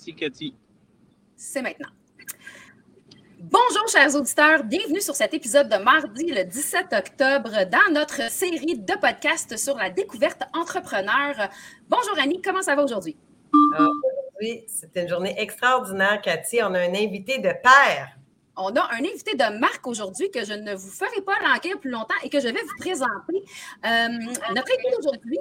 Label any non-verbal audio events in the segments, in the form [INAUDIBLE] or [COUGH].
Merci, Cathy. C'est maintenant. Bonjour, chers auditeurs. Bienvenue sur cet épisode de mardi, le 17 octobre, dans notre série de podcasts sur la découverte entrepreneur. Bonjour, Annie. Comment ça va aujourd'hui? Ah, aujourd'hui, c'est une journée extraordinaire, Cathy. On a un invité de père. On a un invité de marque aujourd'hui que je ne vous ferai pas languir plus longtemps et que je vais vous présenter. Euh, notre invité d'aujourd'hui,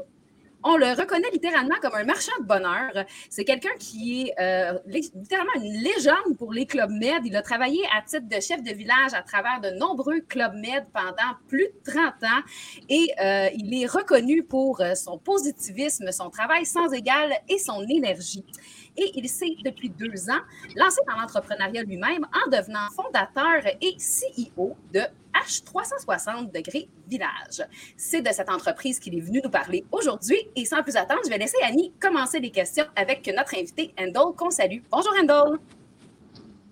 on le reconnaît littéralement comme un marchand de bonheur. C'est quelqu'un qui est euh, littéralement une légende pour les clubs med. Il a travaillé à titre de chef de village à travers de nombreux clubs med pendant plus de 30 ans et euh, il est reconnu pour son positivisme, son travail sans égal et son énergie et il s'est depuis deux ans lancé dans l'entrepreneuriat lui-même en devenant fondateur et CEO de H360 degrés Village. C'est de cette entreprise qu'il est venu nous parler aujourd'hui et sans plus attendre, je vais laisser Annie commencer les questions avec notre invité Endol qu'on salue. Bonjour Endol.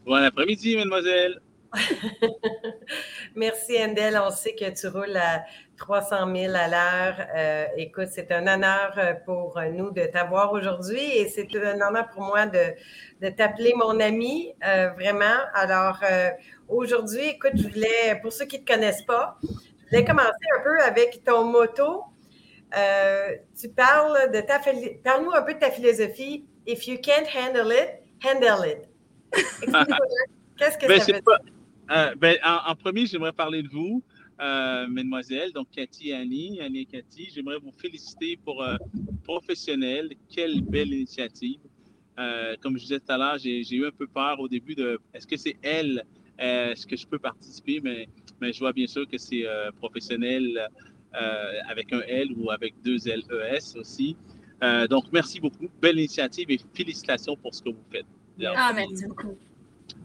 Bon après-midi, mademoiselle. [LAUGHS] Merci, Endel. On sait que tu roules à 300 000 à l'heure. Euh, écoute, c'est un honneur euh, pour nous de t'avoir aujourd'hui et c'est un honneur pour moi de, t'appeler mon ami, euh, vraiment. Alors, aujourd'hui, écoute, je voulais, pour ceux qui ne te connaissent pas, je voulais commencer un peu avec ton motto. tu parles de ta parle-nous un peu de ta philosophie. If you can't handle it, handle it. [LAUGHS] Qu'est-ce que ben, ça veut dire? Ben, en, premier, j'aimerais parler de vous. Euh, mesdemoiselles, donc Cathy et Annie, Annie et Cathy, j'aimerais vous féliciter pour euh, professionnel. Quelle belle initiative. Euh, comme je disais tout à l'heure, j'ai eu un peu peur au début de est-ce que c'est elle, est-ce que je peux participer, mais, mais je vois bien sûr que c'est professionnel avec un L ou avec deux L E S aussi. donc, merci beaucoup. Belle initiative et félicitations pour ce que vous faites. Ah, merci beaucoup.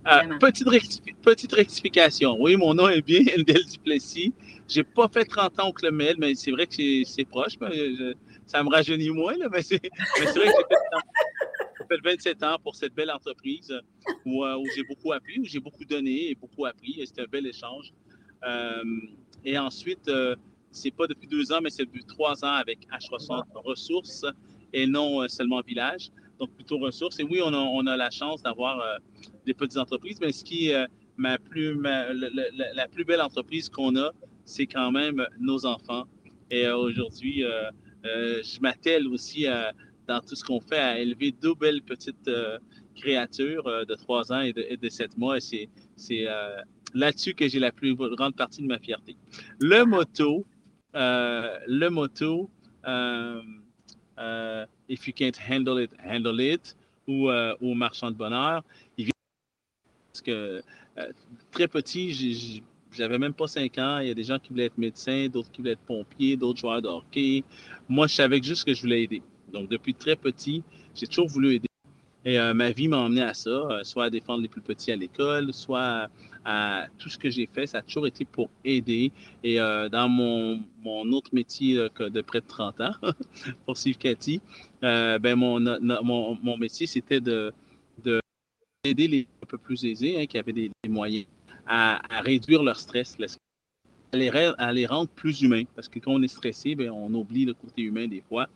Euh, petite, rectification. Oui, mon nom est bien [LAUGHS] Endel Duplessis. Je n'ai pas fait 30 ans au Club mais c'est vrai que c'est proche. ça me rajeunit moins, mais c'est vrai que j'ai fait, 27 ans pour cette belle entreprise [LAUGHS] où, euh, où j'ai beaucoup appris, où j'ai beaucoup donné et beaucoup appris. C'était un bel échange. Euh, et ensuite, c'est pas depuis deux ans, mais c'est depuis trois ans avec H360 Ressources et non seulement Village donc plutôt ressources. Et oui, on a, la chance d'avoir euh, des petites entreprises, mais ce qui euh, ma plus, la, plus belle entreprise qu'on a, c'est quand même nos enfants. Et euh, aujourd'hui, je m'attelle aussi dans tout ce qu'on fait à élever deux belles petites créatures de trois ans et de, et sept mois. Et c'est là-dessus que j'ai la plus grande partie de ma fierté. Le moto, le moto, euh, If you can't handle it, handle it, ou, euh, marchand de bonheur. Il vient parce que euh, très petit, j'avais même pas 5 ans. Il y a des gens qui voulaient être médecins, d'autres qui voulaient être pompiers, d'autres joueurs de. Moi, je savais juste que je voulais aider. Donc, depuis très petit, j'ai toujours voulu aider. Et euh, ma vie m'a emmené à ça, soit à défendre les plus petits à l'école, soit à tout ce que j'ai fait, ça a toujours été pour aider. Et euh, dans mon, mon, autre métier de près de 30 ans, [LAUGHS] pour suivre Cathy, euh, ben mon, mon, mon, métier, c'était de, de, aider les un peu plus aisés, hein, qui avaient des, moyens, à, réduire leur stress, à les, les, rendre plus humains. Parce que quand on est stressé, ben, on oublie le côté humain des fois.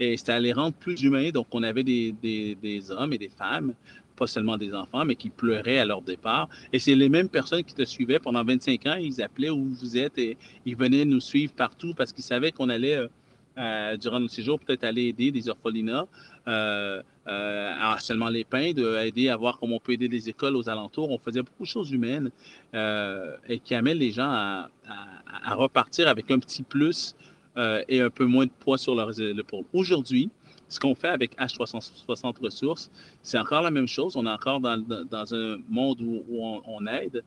Et à les rendre plus humains. Donc, on avait des, des, des hommes et des femmes pas seulement des enfants, mais qui pleuraient à leur départ. Et c'est les mêmes personnes qui te suivaient pendant 25 ans. Ils appelaient où vous êtes et ils venaient nous suivre partout parce qu'ils savaient qu'on allait, euh, euh, durant notre séjour, peut-être aller aider des orphelinats, euh, euh seulement les pains, d'aider à voir comment on peut aider des écoles aux alentours. On faisait beaucoup de choses humaines et qui amènent les gens à, à, repartir avec un petit plus et un peu moins de poids sur leurs épaules. Aujourd'hui, ce qu'on fait avec H360 Ressources, c'est encore la même chose. On est encore dans, un monde où, on, aide.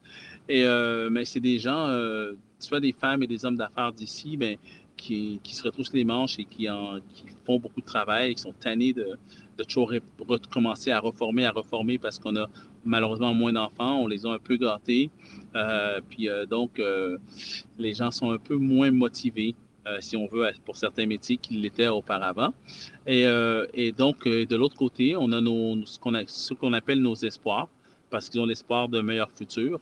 Et, euh, mais c'est des gens, euh, soit des femmes et des hommes d'affaires d'ici, ben, qui, qui, se retroussent les manches et qui, font beaucoup de travail, qui sont tannés de, de toujours recommencer à reformer, à reformer parce qu'on a malheureusement moins d'enfants, on les a un peu gâtés. Euh, puis donc, les gens sont un peu moins motivés euh, si on veut, pour certains métiers qu'ils l'étaient auparavant. Et, euh, donc, euh, de l'autre côté, on a nos, ce qu'on appelle nos espoirs, parce qu'ils ont l'espoir d'un meilleur futur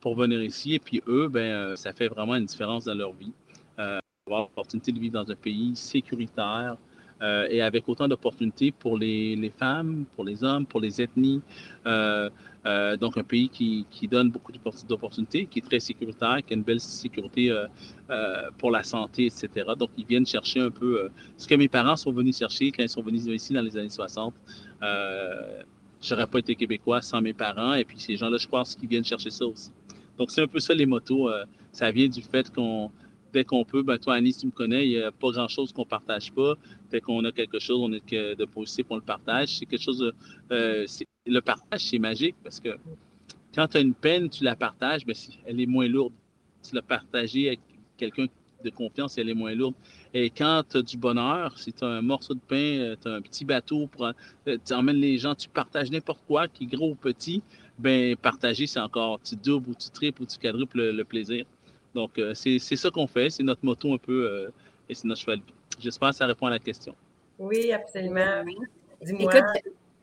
pour venir ici. Et puis eux, ben, ça fait vraiment une différence dans leur vie. avoir l'opportunité de vivre dans un pays sécuritaire, et avec autant d'opportunités pour les, femmes, pour les hommes, pour les ethnies. donc, un pays qui, donne beaucoup d'opportunités, qui est très sécuritaire, qui a une belle sécurité pour la santé, etc. Donc, ils viennent chercher un peu ce que mes parents sont venus chercher quand ils sont venus ici dans les années 60. Je n'aurais pas été québécois sans mes parents. Et puis, ces gens-là, je pense qu'ils viennent chercher ça aussi. Donc, c'est un peu ça, les motos. Euh, ça vient du fait qu'on, dès qu'on peut, ben, toi, Annie, tu me connais, il n'y a pas grand-chose qu'on ne partage pas. Dès qu'on a quelque chose, on est de positif, on le partage. C'est quelque chose euh, le partage, c'est magique parce que quand tu as une peine, tu la partages, ben, elle est moins lourde. Tu l'as partagée avec quelqu'un de confiance, elle est moins lourde. Et quand tu as du bonheur, si tu as un morceau de pain, euh, tu as un petit bateau, pour, tu emmènes les gens, tu partages n'importe quoi, qui gros ou petit, ben partager, c'est encore, tu doubles ou tu triples ou tu quadruples le, plaisir. Donc, euh, c'est ça qu'on fait, c'est notre motto un peu euh, et c'est notre cheval. J'espère que ça répond à la question. Oui, absolument. Dis-moi.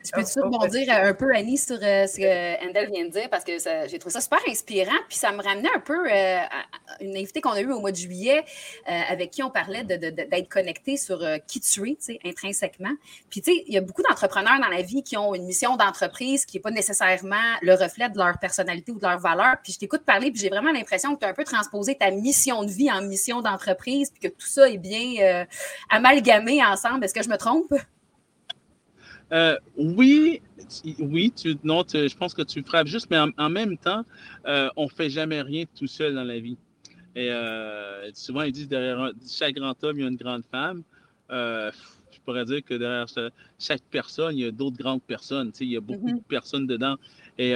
Je peux toujours rebondir un peu, Annie, sur euh, ce que Endel vient de dire, parce que j'ai trouvé ça super inspirant. Puis ça me ramenait un peu euh, à une invitée qu'on a eue au mois de juillet, euh, avec qui on parlait d'être connecté sur qui tu es, intrinsèquement. Puis, tu sais, il y a beaucoup d'entrepreneurs dans la vie qui ont une mission d'entreprise qui n'est pas nécessairement le reflet de leur personnalité ou de leur valeur. Puis, je t'écoute parler, puis j'ai vraiment l'impression que tu as un peu transposé ta mission de vie en mission d'entreprise, puis que tout ça est bien amalgamé ensemble. Est-ce que je me trompe? Euh, oui, oui, non, je pense que tu frappes juste, mais en, même temps, euh, on ne fait jamais rien tout seul dans la vie. Et euh, souvent, ils disent derrière chaque grand homme, il y a une grande femme. je pourrais dire que derrière chaque personne, il y a d'autres grandes personnes. il y a beaucoup mm-hmm. de personnes dedans. Et,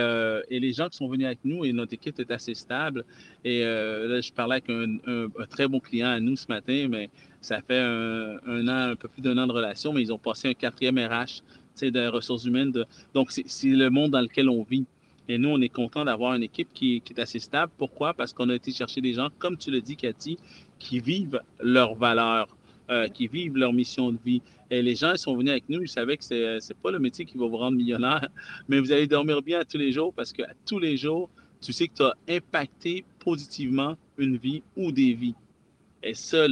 les gens qui sont venus avec nous, et notre équipe est assez stable. Et là, je parlais avec un, très bon client à nous ce matin, mais ça fait un, un an, un peu plus d'un an de relation, mais ils ont passé un quatrième RH de ressources humaines. Donc, c'est le monde dans lequel on vit. Et nous, on est content d'avoir une équipe qui, est assez stable. Pourquoi? Parce qu'on a été chercher des gens, comme tu le dis, Cathy, qui vivent leurs valeurs, euh, qui vivent leur mission de vie. Et les gens, ils sont venus avec nous, ils savaient que ce n'est pas le métier qui va vous rendre millionnaire, [LAUGHS] mais vous allez dormir bien à tous les jours parce qu'à tous les jours, tu sais que tu as impacté positivement une vie ou des vies. Et ça,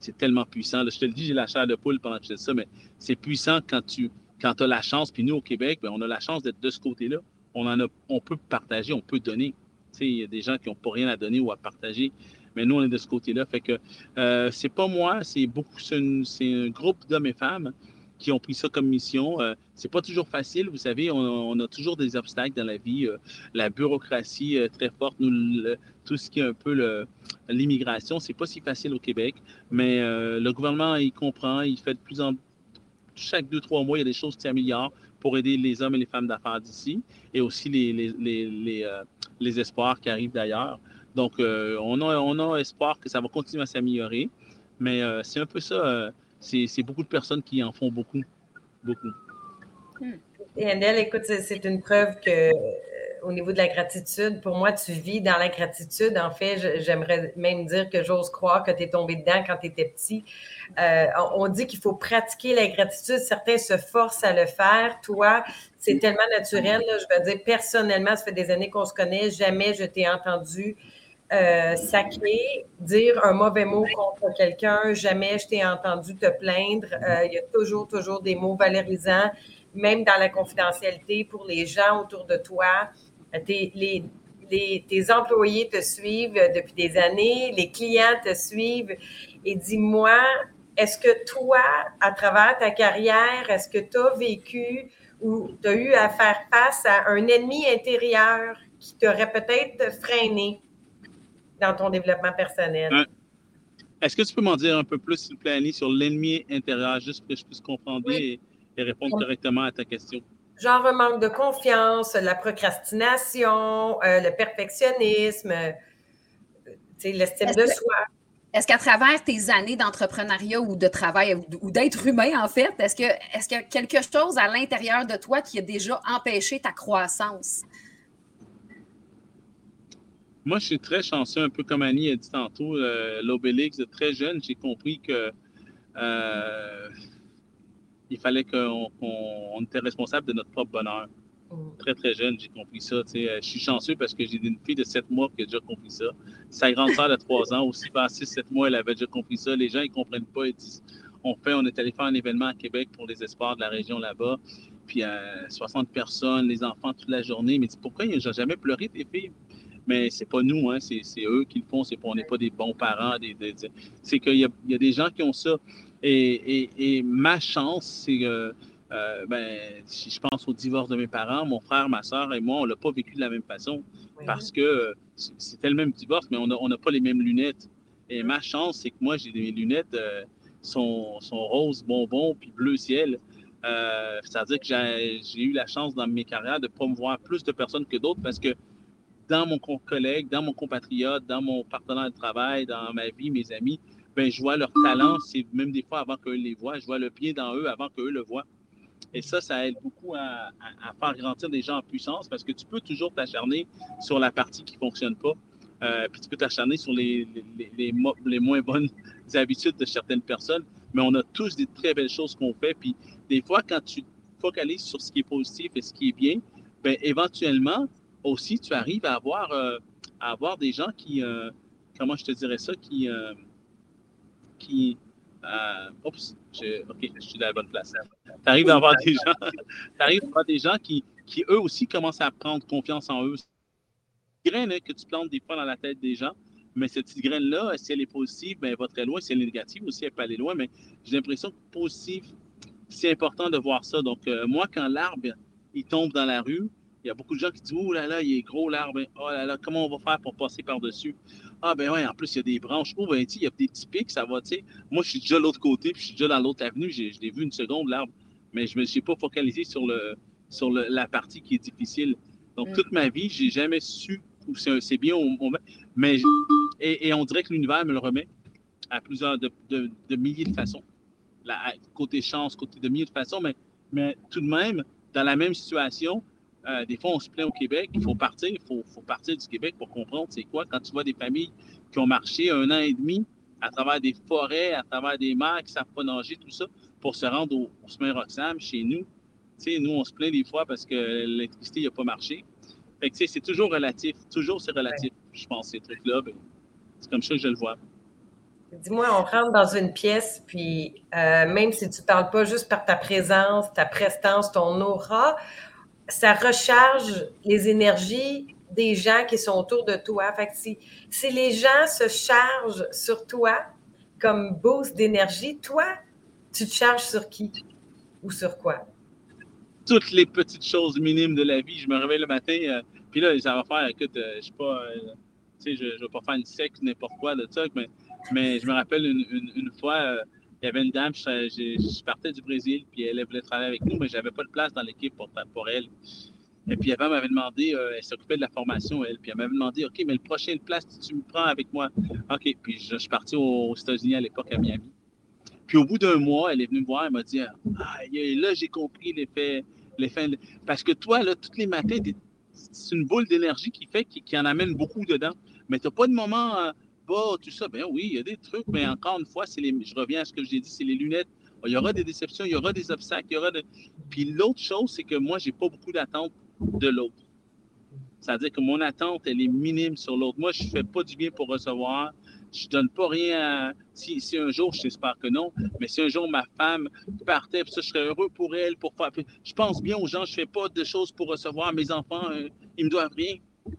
c'est tellement puissant. je te le dis, j'ai la chair de poule pendant que je fais ça, mais c'est puissant quand tu quand as la chance. Puis nous, au Québec, ben, on a la chance d'être de ce côté-là. On, en a, on peut partager, on peut donner. Il y a des gens qui n'ont pas rien à donner ou à partager. Mais nous, on est de ce côté-là. Fait que euh, c'est pas moi, c'est beaucoup, c'est un groupe d'hommes et femmes qui ont pris ça comme mission. Euh, c'est pas toujours facile, vous savez, on, a toujours des obstacles dans la vie. Euh, la bureaucratie euh, très forte, tout ce qui est un peu l'immigration, c'est pas si facile au Québec, mais le gouvernement, il comprend, il fait de plus en chaque deux, trois mois, il y a des choses qui s'améliorent pour aider les hommes et les femmes d'affaires d'ici et aussi les, les, les, espoirs qui arrivent d'ailleurs. Donc, on, a, on a espoir que ça va continuer à s'améliorer, mais c'est un peu ça c'est beaucoup de personnes qui en font beaucoup. Beaucoup. Hmm. Et Annelle, écoute, c'est une preuve que euh, au niveau de la gratitude, pour moi, tu vis dans la gratitude. En fait, j'aimerais même dire que j'ose croire que tu es tombé dedans quand tu étais petit. Euh, on dit qu'il faut pratiquer la gratitude. Certains se forcent à le faire. Toi, c'est tellement naturel. je veux dire, personnellement, ça fait des années qu'on se connaît. Jamais je t'ai entendu euh, sacré, dire un mauvais mot contre quelqu'un, jamais je t'ai entendu te plaindre. Euh, il y a toujours, toujours des mots valorisants, même dans la confidentialité pour les gens autour de toi. Tes, les, tes employés te suivent depuis des années, les clients te suivent. Et dis-moi, est-ce que toi, à travers ta carrière, est-ce que tu as vécu ou tu as eu à faire face à un ennemi intérieur qui t'aurait peut-être freiné? dans ton développement personnel? Est-ce que tu peux m'en dire un peu plus, s'il te plaît, Annie, sur l'ennemi intérieur, juste pour que je puisse comprendre et, répondre correctement à ta question? Genre un manque de confiance, la procrastination, euh, le perfectionnisme, euh, l'estime de soi. Est-ce qu'à travers tes années d'entrepreneuriat ou de travail ou d'être humain, en fait, est-ce que est-ce qu'il y a quelque chose à l'intérieur de toi qui a déjà empêché ta croissance? Moi, je suis très chanceux, un peu comme Annie a dit tantôt, euh, l'Obélix, de très jeune, j'ai compris que euh, il fallait qu'on était responsable de notre propre bonheur. Mm. Très, très jeune, j'ai compris ça. Je suis chanceux parce que j'ai une fille de 7 mois qui a déjà compris ça. Sa grande sœur de 3 ans, aussi passé 7 mois, elle avait déjà compris ça. Les gens, ils ne comprennent pas. Ils disent on fait, on est allé faire un événement à Québec pour les espoirs de la région là-bas. Puis 60 personnes, les enfants toute la journée. Mais pourquoi ils n'ont jamais pleuré, tes filles? Mais c'est pas nous, hein, c'est eux qui le font. C'est on n'est pas des bons parents. c'est qu'il y, y, a des gens qui ont ça. Et, et, ma chance, c'est que euh, ben, si je pense au divorce de mes parents, mon frère, ma soeur et moi, on l'a pas vécu de la même façon parce que c'était le même divorce, mais on n'a pas les mêmes lunettes. Et ma chance, c'est que moi, j'ai des lunettes euh, sont, sont roses bonbon puis bleu ciel. Euh, C'est-à-dire que j'ai eu la chance dans mes carrières de promouvoir plus de personnes que d'autres parce que dans mon collègue, dans mon compatriote, dans mon partenaire de travail, dans ma vie, mes amis, ben, je vois leur talent, c'est même des fois avant qu'eux les voient, je vois le bien dans eux avant qu'eux le voient. Et ça, ça aide beaucoup à, faire grandir des gens en puissance parce que tu peux toujours t'acharner sur la partie qui ne fonctionne pas. Euh, puis tu peux t'acharner sur les, les, les, moins bonnes [LAUGHS] habitudes de certaines personnes, mais on a tous des très belles choses qu'on fait. Puis des fois, quand tu focalises sur ce qui est positif et ce qui est bien, bien éventuellement aussi, tu arrives à avoir, euh, à avoir des gens qui, euh, comment je te dirais ça, qui, qui euh, oups, je, ok, je suis dans la bonne place. Tu arrives à avoir des gens, [LAUGHS] à des gens qui, qui, eux aussi, commencent à prendre confiance en eux. Une graine hein, que tu plantes des fois dans la tête des gens, mais cette petite graine-là, si elle est positive, ben, elle va très loin. Si elle est négative aussi, elle peut aller loin. Mais j'ai l'impression que positive, c'est important de voir ça. Donc, euh, moi, quand l'arbre, il tombe dans la rue, il y a beaucoup de gens qui disent Oh là là, il est gros l'arbre. Oh là là, comment on va faire pour passer par-dessus? Ah ben ouais, en plus, il y a des branches. Oh ben, il y a des petits pics, ça va, tu sais. Moi, je suis déjà de l'autre côté, puis je suis déjà dans l'autre avenue. Je l'ai vu une seconde, l'arbre. Mais je ne me suis pas focalisé sur, le, sur la partie qui est difficile. Donc, mm. toute ma vie, je n'ai jamais su c'est bien, mais et, on dirait que l'univers me le remet à plusieurs de, de, milliers de façons. côté chance, côté de milliers de façons, mais, mais tout de même, dans la même situation, euh, des fois, on se plaint au Québec, il faut partir, il faut, faut, partir du Québec pour comprendre c'est quoi. Quand tu vois des familles qui ont marché un an et demi à travers des forêts, à travers des mers qui ne savent pas nager, tout ça, pour se rendre au, au Roxham, chez nous. Tu sais, nous, on se plaint des fois parce que l'électricité n'a pas marché. Fait que, c'est toujours relatif. Toujours, c'est relatif, je pense, ces trucs-là. Ben, c'est comme ça que je le vois. Dis-moi, on rentre dans une pièce, puis euh, même si tu ne parles pas juste par ta présence, ta prestance, ton aura, ça recharge les énergies des gens qui sont autour de toi. Fait que si, les gens se chargent sur toi comme boost d'énergie, toi, tu te charges sur qui ou sur quoi? Toutes les petites choses minimes de la vie. Je me réveille le matin, euh, puis là, ça va faire, écoute, euh, je sais pas, euh, tu sais, je vais pas faire une secte, n'importe quoi de ça, mais, mais je me rappelle une, fois, il y avait une dame, je, partais du Brésil, puis elle voulait travailler avec nous, mais je n'avais pas de place dans l'équipe pour, pour elle. Et puis avant, elle m'avait demandé, euh, elle s'occupait de la formation, elle, puis elle m'avait demandé, OK, mais le prochain place, tu me prends avec moi? OK, puis je, suis parti aux, États-Unis à l'époque, à Miami. Puis au bout d'un mois, elle est venue me voir, elle m'a dit, ah, là, j'ai compris l'effet, l'effet. Parce que toi, là, tous les matins, c'est une boule d'énergie qui fait qui, en amène beaucoup dedans. Mais tu n'as pas de moment. Euh, tout ça. Ben oui, il y a des trucs, mais encore une fois, les, je reviens à ce que j'ai dit, c'est les lunettes. Il y aura des déceptions, il y aura des obstacles, il y aura de... Puis l'autre chose, c'est que moi, j'ai pas beaucoup d'attente de l'autre. C'est-à-dire que mon attente, elle est minime sur l'autre. Moi, je fais pas du bien pour recevoir. Je donne pas rien si, si, un jour, j'espère que non, mais si un jour ma femme partait, ça, je serais heureux pour elle, pour. Je pense bien aux gens, je fais pas de choses pour recevoir. Mes enfants, euh, ils me doivent rien.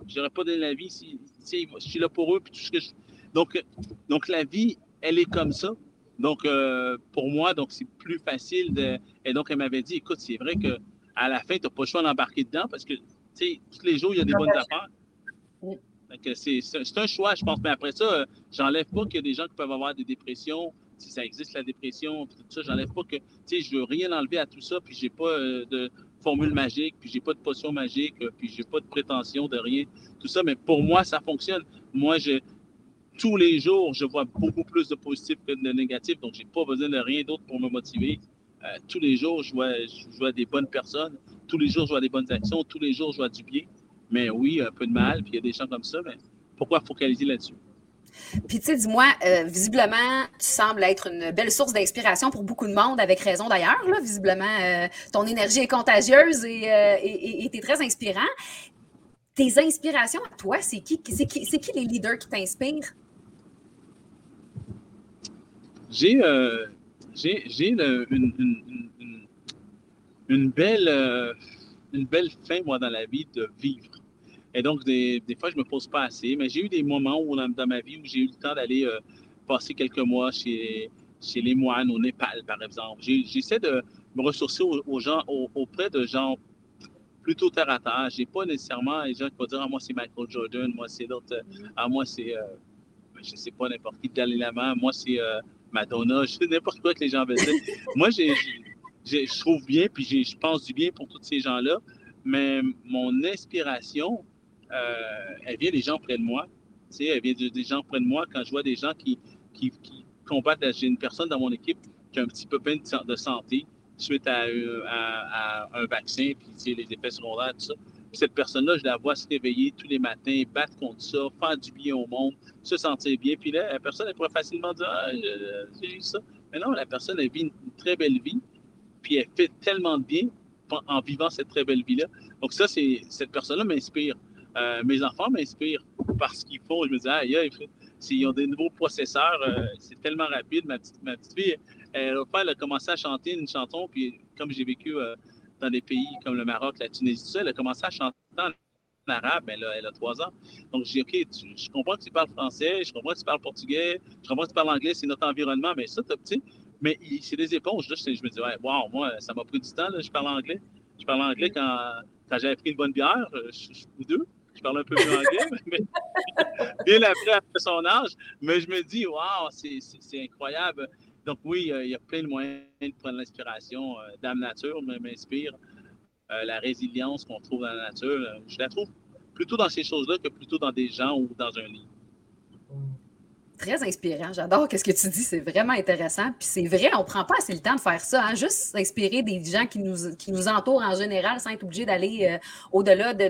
Je n'aurais pas donné la vie si, si, je suis là pour eux, puis tout ce que je, donc, donc la vie, elle est comme ça. Donc, euh, pour moi, donc c'est plus facile de. Et donc, elle m'avait dit, écoute, c'est vrai que à la fin, tu n'as pas le choix d'embarquer dedans parce que, tu sais, tous les jours, il y a des bonnes affaires. C'est un choix, je pense. Mais après ça, j'enlève pas qu'il y a des gens qui peuvent avoir des dépressions, si ça existe la dépression, tout ça. J'enlève pas que, tu sais, je veux rien enlever à tout ça, puis j'ai pas euh, de formule magique, puis j'ai pas de potion magique, euh, puis j'ai pas de prétention de rien, tout ça. Mais pour moi, ça fonctionne. Moi, je, tous les jours, je vois beaucoup plus de positifs que de négatifs, donc je n'ai pas besoin de rien d'autre pour me motiver. Euh, tous les jours, je vois, des bonnes personnes. Tous les jours, je vois des bonnes actions. Tous les jours, je vois du bien. Mais oui, un peu de mal, puis il y a des gens comme ça, mais pourquoi focaliser là-dessus? Puis, tu sais, dis-moi, euh, visiblement, tu sembles être une belle source d'inspiration pour beaucoup de monde, avec raison d'ailleurs. Visiblement, euh, ton énergie est contagieuse et tu es très inspirant. Tes inspirations à toi, c'est qui, qui, qui les leaders qui t'inspirent? J'ai, euh, j'ai une, une, belle, euh, une belle fin, moi, dans la vie de vivre. Et donc, des, des fois, je ne me pose pas assez, mais j'ai eu des moments où, dans, ma vie où j'ai eu le temps d'aller euh, passer quelques mois chez, chez les moines au Népal, par exemple. J'essaie de me ressourcer aux, gens, auprès de gens plutôt terre à terre. Je n'ai pas nécessairement les gens qui vont dire Ah, moi, c'est Michael Jordan, moi, c'est l'autre. Ah, moi, c'est, euh, je ne sais pas, n'importe qui, Dalai Lama, moi, c'est Madonna, [LAUGHS] je sais n'importe quoi que les gens veulent dire. moi, je trouve bien, puis je pense du bien pour tous ces gens-là, mais mon inspiration, euh, elle vient des gens près de moi. Tu sais, elle vient des gens près de moi quand je vois des gens qui, qui, qui combattent. J'ai une personne dans mon équipe qui a un petit peu peine de santé suite à, un vaccin, puis les effets secondaires, tout ça. Cette personne-là, je la vois se réveiller tous les matins, battre contre ça, faire du bien au monde, se sentir bien. Puis là, la personne, elle pourrait facilement dire Ah, j'ai eu ça. Mais non, la personne, elle vit une très belle vie, puis elle fait tellement de bien en vivant cette très belle vie-là. Donc, ça, c'est cette personne-là m'inspire. Euh, mes enfants m'inspirent parce qu'ils font. Je me dis, ah, ils ont des nouveaux processeurs, euh, c'est tellement rapide. Ma petite, ma fille, elle, elle a commencé à chanter une chanson, puis comme j'ai vécu euh, dans des pays comme le Maroc, la Tunisie, tout ça, elle a commencé à chanter en arabe, elle a, elle a trois ans. Donc, j'ai dit, OK, je comprends que tu parles français, je comprends que tu parle portugais, je comprends que tu parles anglais, c'est notre environnement, mais ça, tu sais, mais c'est des éponges. Là, je, me dis, ouais, wow, moi, ça m'a pris du temps, là, je parle anglais. Je parle anglais quand, quand j'avais pris une bonne bière, ou deux je parle un peu plus anglais, [LAUGHS] mais, bien après, après son âge. Mais je me dis, waouh, c'est incroyable. Donc oui, il y a plein de moyens de prendre l'inspiration. Euh, Dame Nature m'inspire. Euh, la résilience qu'on trouve dans la nature, euh, je la trouve plutôt dans ces choses-là que plutôt dans des gens ou dans un livre très inspirant. J'adore ce que tu dis. C'est vraiment intéressant. Puis c'est vrai, on ne prend pas assez le temps de faire ça. Hein. Juste s'inspirer des gens qui nous, qui nous entourent en général sans être obligé d'aller euh, au-delà de,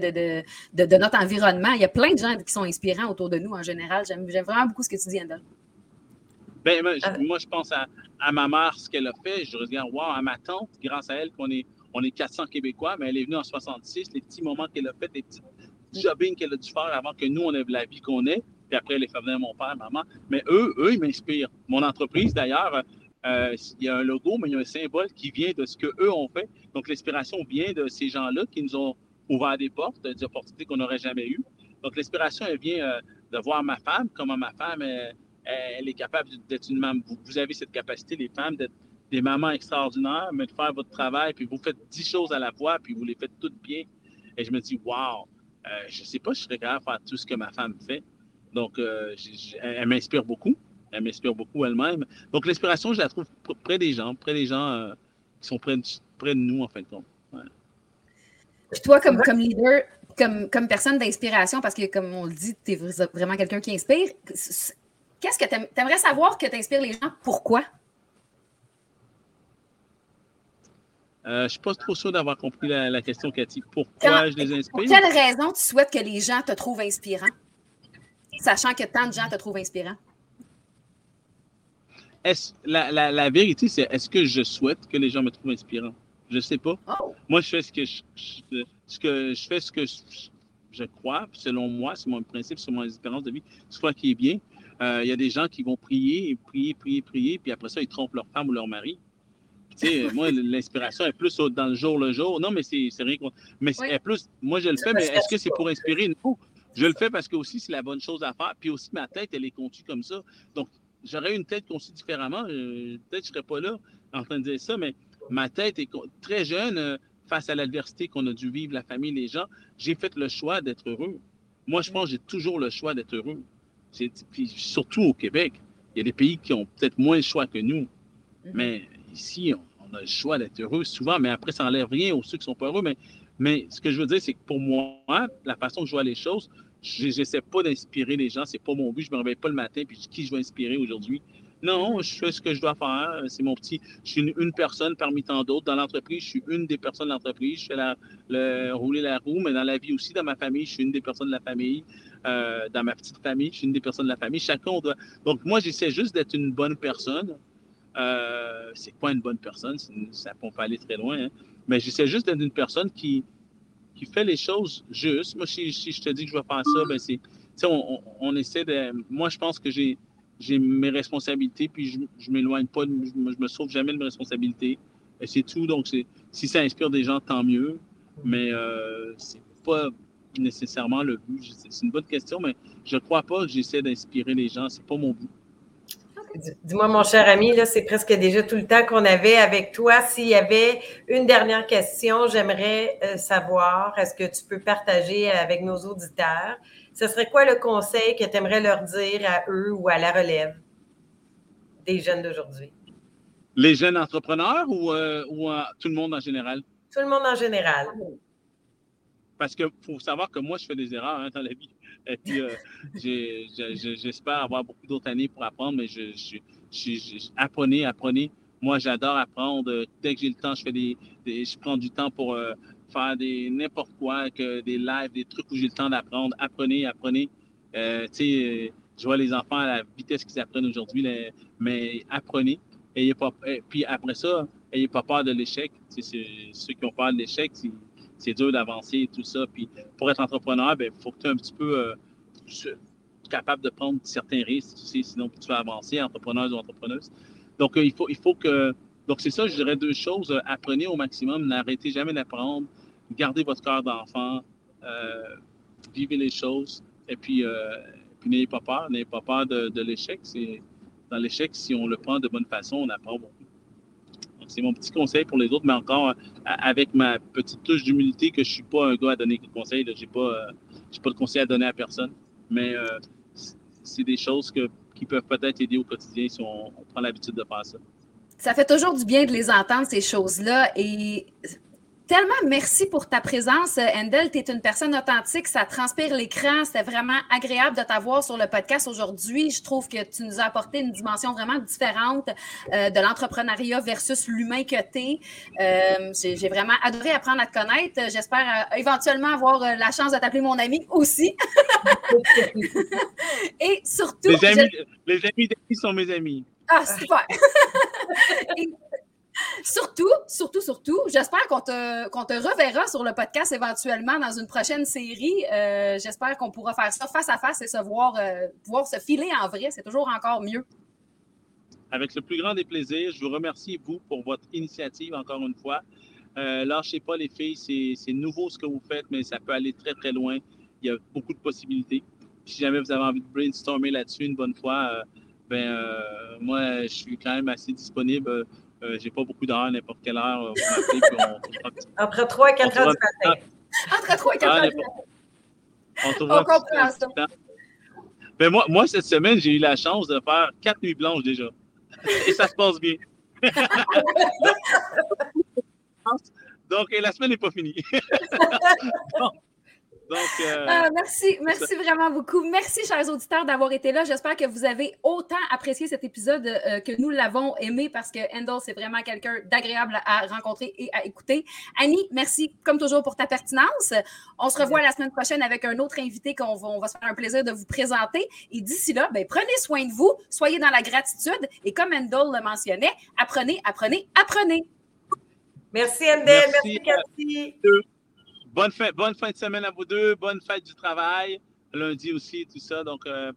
de, de, notre environnement. Il y a plein de gens qui sont inspirants autour de nous en général. J'aime vraiment beaucoup ce que tu dis, Andal. Ben, moi, je pense à, à, ma mère, ce qu'elle a fait. Je regarde, wow, à ma tante, grâce à elle, qu'on est, on est 400 Québécois, mais elle est venue en 66, les petits moments qu'elle a fait, les petits jobbing qu'elle a dû faire avant que nous, on ait la vie qu'on ait puis après les familles de mon père, maman. Mais eux, eux, ils m'inspirent. Mon entreprise, d'ailleurs, euh, il y a un logo, mais il y a un symbole qui vient de ce qu'eux ont fait. Donc, l'inspiration vient de ces gens-là qui nous ont ouvert des portes, des opportunités qu'on n'aurait jamais eues. Donc, l'inspiration, elle vient euh, de voir ma femme, comment ma femme, elle, est capable d'être une maman. Vous, avez cette capacité, les femmes, d'être des mamans extraordinaires, mais de faire votre travail, puis vous faites dix choses à la fois, puis vous les faites toutes bien. Et je me dis, wow, euh, je ne sais pas si je serais capable de faire tout ce que ma femme fait. Donc, euh, elle m'inspire beaucoup. Elle m'inspire beaucoup elle-même. Donc, l'inspiration, je la trouve près des gens, près des gens euh, qui sont près de, nous, en fin de compte. toi, comme, comme leader, comme, comme personne d'inspiration, parce que, comme on le dit, tu es vraiment quelqu'un qui inspire, qu'est-ce que tu aimerais savoir que tu inspires les gens? Pourquoi? Euh, je ne suis pas trop sûr d'avoir compris la, question, Cathy. Pourquoi je les inspire? Pour quelle raison tu souhaites que les gens te trouvent inspirant? sachant que tant de gens te trouvent inspirant? La, la, la, vérité, c'est est-ce que je souhaite que les gens me trouvent inspirant? Je ne sais pas. Oh. Moi, je fais ce que je, ce que je fais ce que je, crois, selon moi, c'est mon principe, c'est mon espérance de vie, je crois qu'il est bien. Euh, il y a des gens qui vont prier, prier, prier, prier, puis après ça, ils trompent leur femme ou leur mari. Tu sais, moi, l'inspiration est plus dans le jour le jour. Non, mais c'est rien. Mais c'est plus. Moi, je le fais, mais est-ce que c'est pour inspirer? Non. Je le fais parce que aussi, c'est la bonne chose à faire. Puis aussi, ma tête, elle est conçue comme ça. Donc, j'aurais une tête conçue différemment. Euh, peut-être que je ne serais pas là en train de dire ça, mais ma tête est très jeune euh, face à l'adversité qu'on a dû vivre, la famille, les gens. J'ai fait le choix d'être heureux. Moi, je pense que j'ai toujours le choix d'être heureux. Puis surtout au Québec. Il y a des pays qui ont peut-être moins le choix que nous. Mm-hmm. Mais ici, on, a le choix d'être heureux souvent, mais après, ça n'enlève rien aux ceux qui ne sont pas heureux. Mais mais ce que je veux dire, c'est que pour moi, la façon que je vois les choses, je n'essaie pas d'inspirer les gens. C'est pas mon but. Je ne me réveille pas le matin puis qui je vais inspirer aujourd'hui? Non, je fais ce que je dois faire. C'est mon petit. Je suis une, personne parmi tant d'autres. Dans l'entreprise, je suis une des personnes de l'entreprise. Je fais la, le, rouler la roue, mais dans la vie aussi, dans ma famille, je suis une des personnes de la famille. Euh, dans ma petite famille, je suis une des personnes de la famille. Chacun doit. Donc, moi, j'essaie juste d'être une bonne personne. Euh, c'est quoi une bonne personne? Ça ne peut pas aller très loin. Hein. Mais j'essaie juste d'être une personne qui, qui fait les choses justes. Moi, si, je te dis que je vais faire ça, ben c'est. On, on, essaie de. Moi, je pense que j'ai j'ai mes responsabilités, puis je ne m'éloigne pas, je me, me sauve jamais de mes responsabilités. Et c'est tout. Donc, si ça inspire des gens, tant mieux. Mais euh, c'est pas nécessairement le but. C'est une bonne question, mais je ne crois pas que j'essaie d'inspirer les gens. C'est pas mon but. Dis-moi, mon cher ami, là, c'est presque déjà tout le temps qu'on avait avec toi. S'il y avait une dernière question, j'aimerais euh, savoir, est-ce que tu peux partager avec nos auditeurs? Ce serait quoi le conseil que tu aimerais leur dire à eux ou à la relève des jeunes d'aujourd'hui? Les jeunes entrepreneurs ou, euh, ou tout le monde en général? Tout le monde en général. Parce qu'il faut savoir que moi, je fais des erreurs hein, dans la vie. [LAUGHS] Et puis, euh, j'espère avoir beaucoup d'autres années pour apprendre, mais je, apprenez, apprenez. Moi, j'adore apprendre. Dès que j'ai le temps, je fais des, je prends du temps pour euh, faire des n'importe quoi, que des lives, des trucs où j'ai le temps d'apprendre. Apprenez, apprenez. Euh, tu sais, je vois les enfants à la vitesse qu'ils apprennent aujourd'hui, mais apprenez. Et puis après ça, n'ayez pas peur de l'échec. Ceux qui ont peur de l'échec, c'est dur d'avancer et tout ça. Puis pour être entrepreneur, il ben, faut que tu sois un petit peu euh, capable de prendre certains risques, sinon tu vas avancer, entrepreneur ou entrepreneuse. Donc, euh, il, faut, il faut que. Donc, c'est ça, je dirais deux choses. Apprenez au maximum, n'arrêtez jamais d'apprendre, gardez votre cœur d'enfant, euh, vivez les choses, et puis, n'ayez pas peur, n'ayez pas peur de, de l'échec. Dans l'échec, si on le prend de bonne façon, on apprend beaucoup c'est mon petit conseil pour les autres, mais encore euh, avec ma petite touche d'humilité que je suis pas un gars à donner des conseils. Je n'ai pas, euh, pas de conseils à donner à personne. Mais euh, c'est des choses qui peuvent peut-être aider au quotidien si on prend l'habitude de faire ça. Ça fait toujours du bien de les entendre, ces choses-là. Et tellement merci pour ta présence, Endel. Tu es une personne authentique, ça transpire l'écran. C'était vraiment agréable de t'avoir sur le podcast aujourd'hui. Je trouve que tu nous as apporté une dimension vraiment différente euh, de l'entrepreneuriat versus l'humain que tu es. Euh, j'ai vraiment adoré apprendre à te connaître. J'espère euh, éventuellement avoir la chance de t'appeler mon ami aussi. [LAUGHS] Et surtout. Les amis, les amis sont mes amis. Ah, super! [LAUGHS] surtout, surtout, surtout, j'espère qu'on te, te, reverra sur le podcast éventuellement dans une prochaine série. Euh, j'espère qu'on pourra faire ça face à face et se voir, euh, pouvoir se filer en vrai. C'est toujours encore mieux. Avec le plus grand des plaisirs, je vous remercie, vous, pour votre initiative, encore une fois. Euh, lâchez pas, les filles, c'est nouveau ce que vous faites, mais ça peut aller très, très loin. Il y a beaucoup de possibilités. si jamais vous avez envie de brainstormer là-dessus une bonne fois, ben, moi, je suis quand même assez disponible. Euh, j'ai pas beaucoup d'heures, n'importe quelle heure. Euh, Entre 3 et 4 heures du matin. Entre 3 et 4 heures du matin. On, comprend ça. Mais moi, moi, cette semaine, j'ai eu la chance de faire quatre nuits blanches déjà. [LAUGHS] Et ça se passe bien. [LAUGHS] Donc, la semaine n'est pas finie. [LAUGHS] Euh, ah, merci, merci vraiment beaucoup. Merci, chers auditeurs, d'avoir été là. J'espère que vous avez autant apprécié cet épisode euh, que nous l'avons aimé parce que Endel, c'est vraiment quelqu'un d'agréable à rencontrer et à écouter. Annie, merci comme toujours pour ta pertinence. On se revoit la semaine prochaine avec un autre invité qu'on va, on va se faire un plaisir de vous présenter. Et d'ici là, ben, prenez soin de vous, soyez dans la gratitude et comme Endel le mentionnait, apprenez, apprenez, apprenez. Merci, Endel. Merci, merci Cathy. Bonne fin, bonne fin de semaine à vous deux. Bonne fête du travail. Lundi aussi, tout ça. Donc, euh,